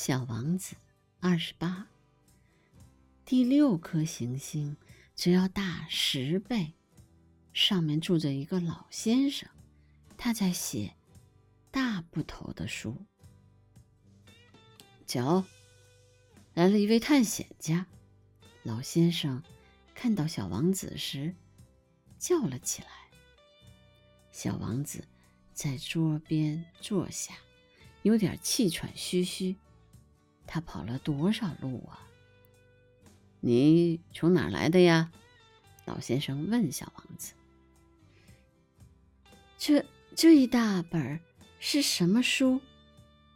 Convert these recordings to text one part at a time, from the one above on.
小王子二十八。第六颗行星只要大十倍，上面住着一个老先生，他在写大部头的书。瞧，来了一位探险家。老先生看到小王子时，叫了起来。小王子在桌边坐下，有点气喘吁吁。他跑了多少路啊？你从哪儿来的呀？老先生问小王子。这这一大本是什么书？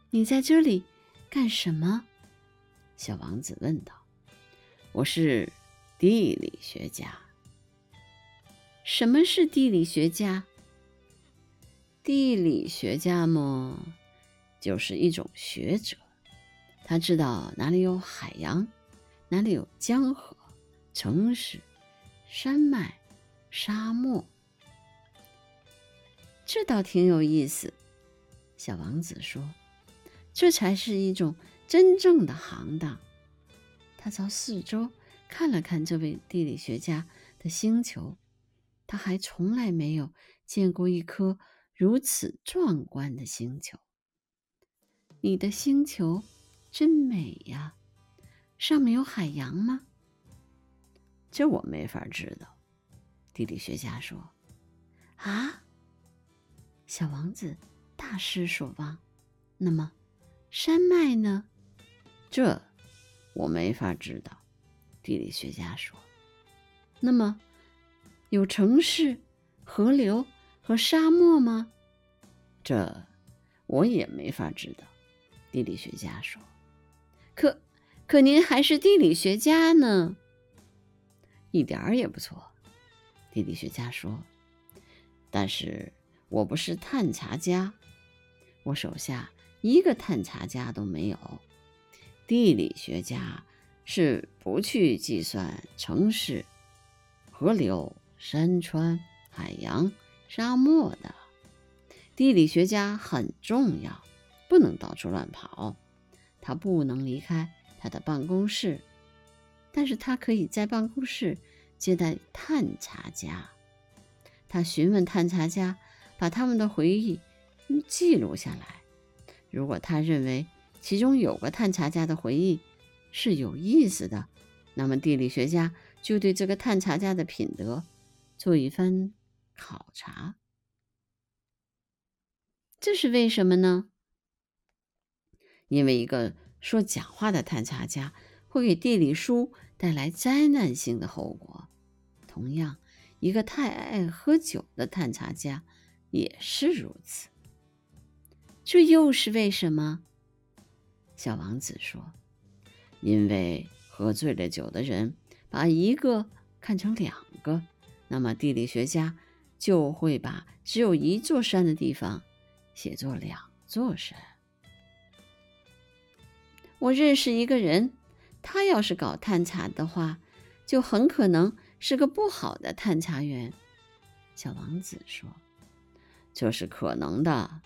你在这里干什么？小王子问道。我是地理学家。什么是地理学家？地理学家嘛，就是一种学者。他知道哪里有海洋，哪里有江河、城市、山脉、沙漠。这倒挺有意思，小王子说：“这才是一种真正的行当。”他朝四周看了看这位地理学家的星球，他还从来没有见过一颗如此壮观的星球。你的星球。真美呀！上面有海洋吗？这我没法知道。地理学家说：“啊！”小王子大失所望。那么，山脉呢？这我没法知道。地理学家说：“那么，有城市、河流和沙漠吗？”这我也没法知道。地理学家说。可，可您还是地理学家呢，一点儿也不错。地理学家说：“但是我不是探查家，我手下一个探查家都没有。地理学家是不去计算城市、河流、山川、海洋、沙漠的。地理学家很重要，不能到处乱跑。”他不能离开他的办公室，但是他可以在办公室接待探查家。他询问探查家，把他们的回忆记录下来。如果他认为其中有个探查家的回忆是有意思的，那么地理学家就对这个探查家的品德做一番考察。这是为什么呢？因为一个说假话的探查家会给地理书带来灾难性的后果，同样，一个太爱喝酒的探查家也是如此。这又是为什么？小王子说：“因为喝醉了酒的人把一个看成两个，那么地理学家就会把只有一座山的地方写作两座山。”我认识一个人，他要是搞探查的话，就很可能是个不好的探查员。小王子说：“这是可能的。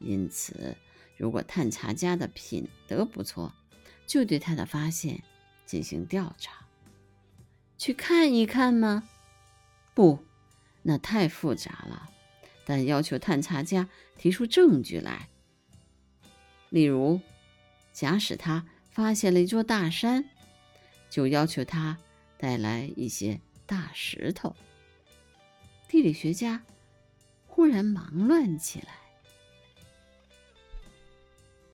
因此，如果探查家的品德不错，就对他的发现进行调查。去看一看吗？不，那太复杂了。但要求探查家提出证据来，例如。”假使他发现了一座大山，就要求他带来一些大石头。地理学家忽然忙乱起来。